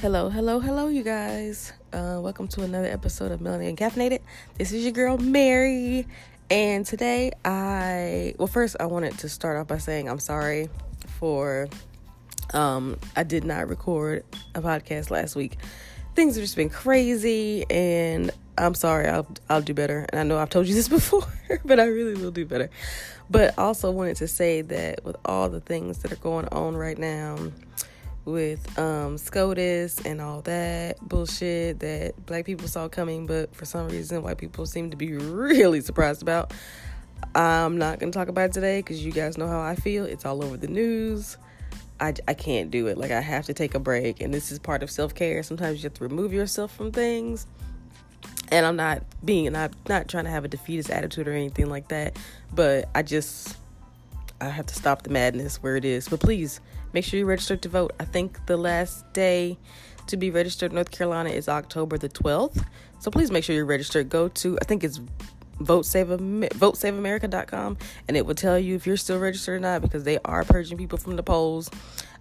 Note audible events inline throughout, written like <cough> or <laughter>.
Hello, hello, hello, you guys. Uh, welcome to another episode of Melanated and Caffeinated. This is your girl Mary, and today I well, first I wanted to start off by saying I'm sorry for um I did not record a podcast last week. Things have just been crazy, and I'm sorry. I'll I'll do better, and I know I've told you this <laughs> before, but I really will do better. But also wanted to say that with all the things that are going on right now with um, SCOTUS and all that bullshit that black people saw coming, but for some reason white people seem to be really surprised about. I'm not going to talk about it today because you guys know how I feel. It's all over the news. I, I can't do it. Like, I have to take a break. And this is part of self care. Sometimes you have to remove yourself from things. And I'm not being, not, not trying to have a defeatist attitude or anything like that. But I just, I have to stop the madness where it is. But please, Make sure you register to vote. I think the last day to be registered in North Carolina is October the 12th. So please make sure you're registered. Go to, I think it's vote save votesaveamerica.com and it will tell you if you're still registered or not because they are purging people from the polls.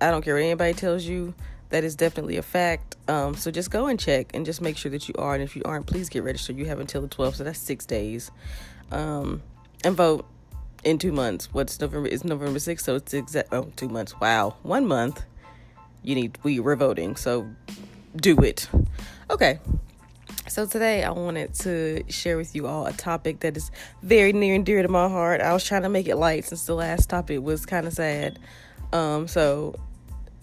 I don't care what anybody tells you. That is definitely a fact. Um, so just go and check and just make sure that you are. And if you aren't, please get registered. You have until the 12th, so that's six days. Um, and vote in two months. What's November? It's November 6th, so it's exact. Oh, two months. Wow, one month. You need. We we're voting, so do it. Okay. So today I wanted to share with you all a topic that is very near and dear to my heart. I was trying to make it light since the last topic was kind of sad. Um, so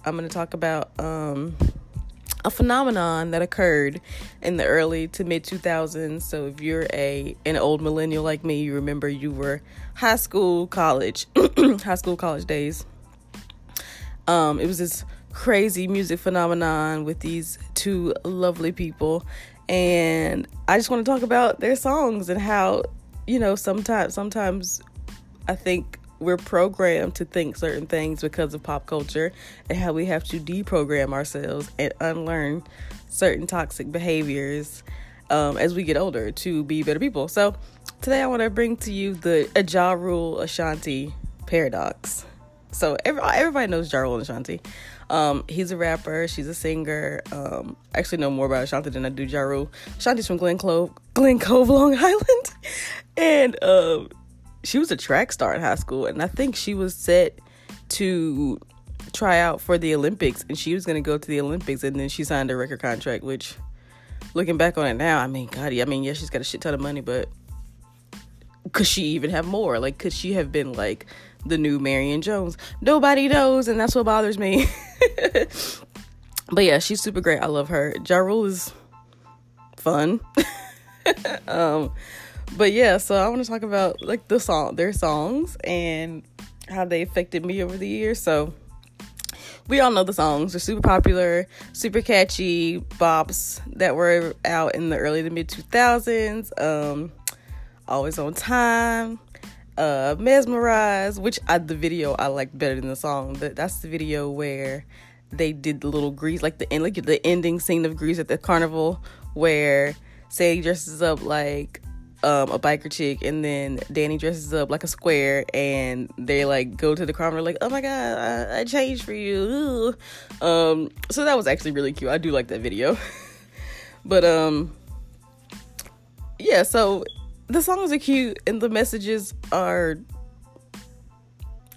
I'm going to talk about um, a phenomenon that occurred in the early to mid 2000s. So if you're a an old millennial like me, you remember you were high school, college, <clears throat> high school, college days. Um, it was this crazy music phenomenon with these two lovely people, and I just want to talk about their songs and how you know sometimes sometimes I think we're programmed to think certain things because of pop culture and how we have to deprogram ourselves and unlearn certain toxic behaviors um, as we get older to be better people. So today I want to bring to you the Ja Rule Ashanti paradox. So every, everybody knows Ja Rule Ashanti. Um, he's a rapper, she's a singer. Um, I actually know more about Ashanti than I do Ja Rule. Ashanti's from Glen Cove, Glen Cove, Long <laughs> Island. and um, she was a track star in high school, and I think she was set to try out for the Olympics, and she was going to go to the Olympics, and then she signed a record contract. Which, looking back on it now, I mean, God, I mean, yeah, she's got a shit ton of money, but could she even have more? Like, could she have been like the new Marion Jones? Nobody knows, and that's what bothers me. <laughs> but yeah, she's super great. I love her. Ja Rule is fun. <laughs> um, but yeah, so I want to talk about like the song, their songs, and how they affected me over the years. So we all know the songs; they're super popular, super catchy bops that were out in the early to mid two thousands. Um, always on time. Uh, mesmerized, which I, the video I like better than the song. That that's the video where they did the little grease, like the end, like the ending scene of Grease at the carnival, where Sandy dresses up like um, a biker chick, and then Danny dresses up like a square, and they like go to the car like, "Oh my god, I, I changed for you." Um, so that was actually really cute. I do like that video, <laughs> but um, yeah. So the songs are cute, and the messages are.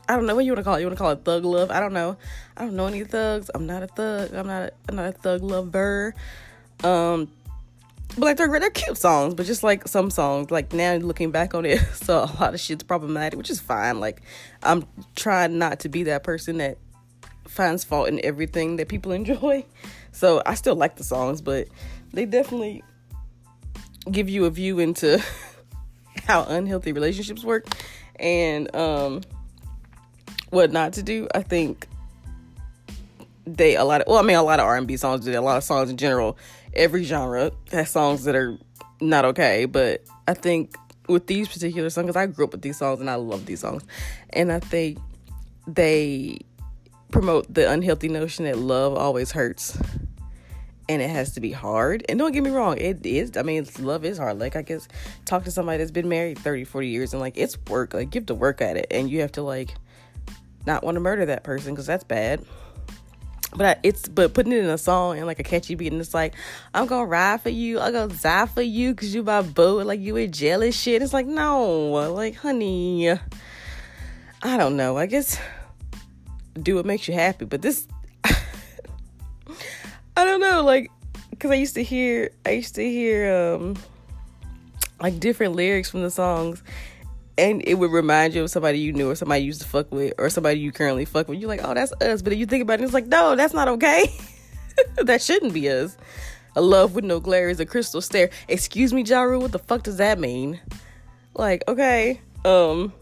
I don't know what you want to call it. You want to call it thug love? I don't know. I don't know any thugs. I'm not a thug. I'm not. A, I'm not a thug lover. Um, but like they're they're cute songs, but just like some songs, like now looking back on it, <laughs> so a lot of shit's problematic, which is fine. Like I'm trying not to be that person that finds fault in everything that people <laughs> enjoy. So I still like the songs, but they definitely give you a view into <laughs> how unhealthy relationships work and um what not to do. I think they a lot of well, I mean a lot of R and B songs do a lot of songs in general every genre has songs that are not okay, but I think with these particular songs, I grew up with these songs and I love these songs, and I think they promote the unhealthy notion that love always hurts and it has to be hard. And don't get me wrong, it is. I mean, love is hard. Like, I guess talk to somebody that's been married 30, 40 years and like it's work. Like, you have to work at it and you have to like not want to murder that person because that's bad. But I, it's but putting it in a song and like a catchy beat and it's like i'm gonna ride for you i'm gonna die for you because you my boo like you in jealous shit. It's like no like honey i don't know. I guess do what makes you happy but this <laughs> i don't know like because i used to hear i used to hear um like different lyrics from the songs and it would remind you of somebody you knew or somebody you used to fuck with or somebody you currently fuck with. You're like, oh, that's us. But if you think about it, it's like, no, that's not okay. <laughs> that shouldn't be us. A love with no glare is a crystal stare. Excuse me, Ja Rule, what the fuck does that mean? Like, okay. Um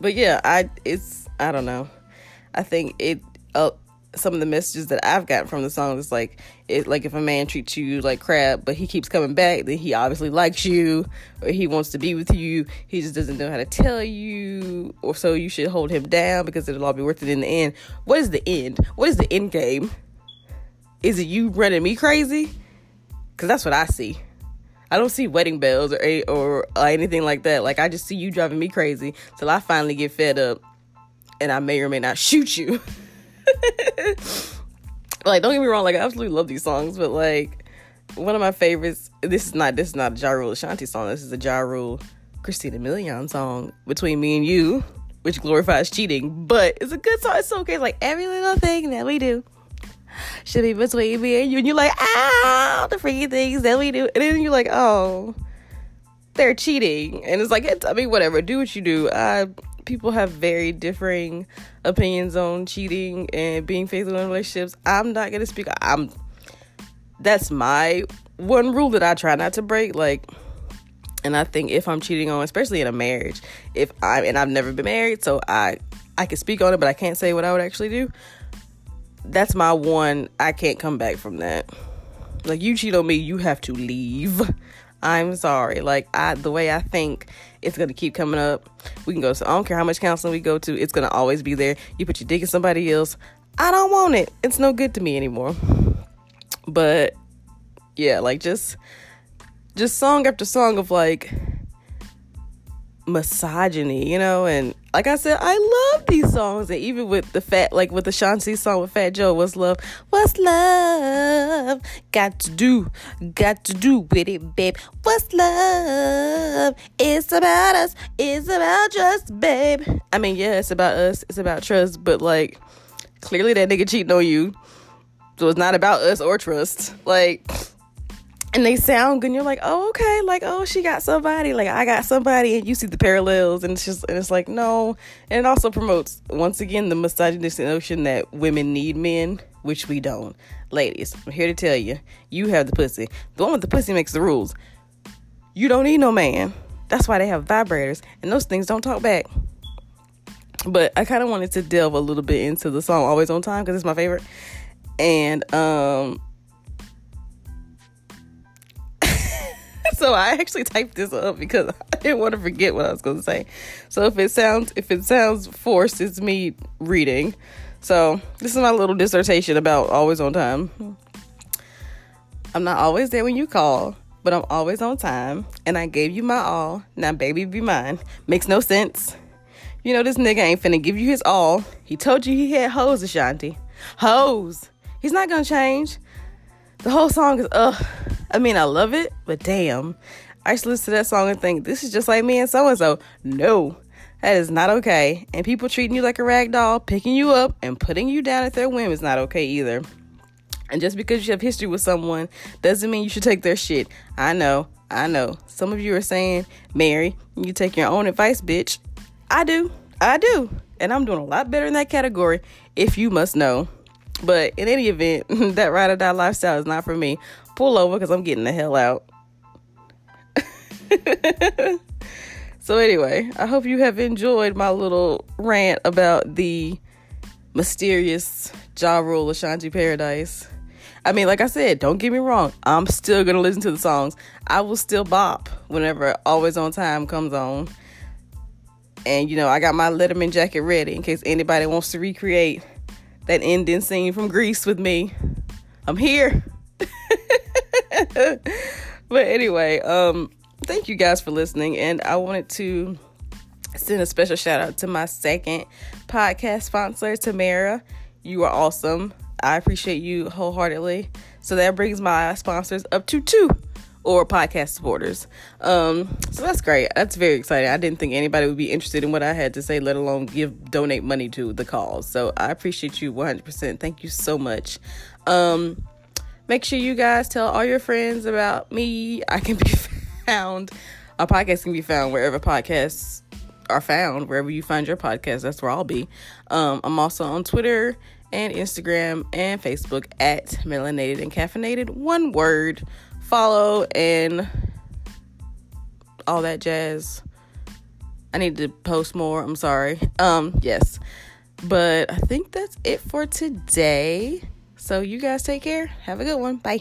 but yeah, I it's I don't know. I think it uh, some of the messages that I've gotten from the song is like it like if a man treats you like crap but he keeps coming back then he obviously likes you or he wants to be with you he just doesn't know how to tell you or so you should hold him down because it'll all be worth it in the end. What is the end? What is the end game? Is it you running me crazy? Because that's what I see. I don't see wedding bells or or uh, anything like that. Like I just see you driving me crazy till I finally get fed up and I may or may not shoot you <laughs> <laughs> like, don't get me wrong, like I absolutely love these songs, but like one of my favorites. This is not this is not a Ja Rule Ashanti song. This is a Ja Rule Christina Milian song between me and you, which glorifies cheating, but it's a good song. It's okay. It's like every little thing that we do should be between me and you, and you're like, ah, the freaky things that we do, and then you're like, oh, they're cheating, and it's like, I mean, whatever, do what you do. I people have very differing opinions on cheating and being faithful in relationships. I'm not gonna speak. I'm that's my one rule that I try not to break. Like, and I think if I'm cheating on, especially in a marriage, if I and I've never been married, so I I can speak on it, but I can't say what I would actually do. That's my one. I can't come back from that. Like you cheat on me, you have to leave. I'm sorry. Like I the way I think it's gonna keep coming up. We can go so I don't care how much counseling we go to, it's gonna always be there. You put your dick in somebody else. I don't want it. It's no good to me anymore. But yeah, like just just song after song of like misogyny, you know, and like I said, I love these songs, and even with the fat, like with the Ashanti song with Fat Joe, what's love? What's love? Got to do, got to do with it, babe. What's love? It's about us. It's about trust, babe. I mean, yeah, it's about us. It's about trust, but like, clearly that nigga cheating on you, so it's not about us or trust. Like and they sound good and you're like oh okay like oh she got somebody like i got somebody and you see the parallels and it's just and it's like no. And it also promotes once again the misogynistic notion that women need men which we don't. Ladies i'm here to tell you you have the pussy. The one with the pussy makes the rules. You don't need no man. That's why they have vibrators and those things don't talk back. But i kind of wanted to delve a little bit into the song always on time because it's my favorite. And um <laughs> so I actually typed this up because <laughs> I didn't want to forget what I was going to say. So if it sounds if it sounds forced, it's me reading. So this is my little dissertation about always on time. I'm not always there when you call, but I'm always on time, and I gave you my all. Now, baby, be mine. Makes no sense. You know this nigga ain't finna give you his all. He told you he had hoes, Ashanti. Hoes. He's not gonna change. The whole song is ugh. I mean, I love it, but damn. I used to listen to that song and think, this is just like me and so and so. No, that is not okay. And people treating you like a rag doll, picking you up, and putting you down at their whim is not okay either. And just because you have history with someone doesn't mean you should take their shit. I know, I know. Some of you are saying, Mary, you take your own advice, bitch. I do, I do. And I'm doing a lot better in that category, if you must know. But in any event, <laughs> that ride or die lifestyle is not for me pull over because I'm getting the hell out. <laughs> so, anyway, I hope you have enjoyed my little rant about the mysterious Ja Rule Ashanti Paradise. I mean, like I said, don't get me wrong. I'm still gonna listen to the songs. I will still bop whenever Always on Time comes on. And you know, I got my Letterman jacket ready in case anybody wants to recreate that ending scene from Grease with me. I'm here. <laughs> but anyway, um, thank you guys for listening. And I wanted to send a special shout out to my second podcast sponsor, Tamara. You are awesome. I appreciate you wholeheartedly. So that brings my sponsors up to two or podcast supporters. Um, so that's great. That's very exciting. I didn't think anybody would be interested in what I had to say, let alone give donate money to the cause. So I appreciate you 100%. Thank you so much. Um, make sure you guys tell all your friends about me. I can be <laughs> found. Our podcast can be found wherever podcasts are found. Wherever you find your podcast, that's where I'll be. Um, I'm also on Twitter and Instagram and Facebook at Melanated and Caffeinated. One word follow and all that jazz. I need to post more. I'm sorry. Um, yes. But I think that's it for today. So you guys take care. Have a good one. Bye.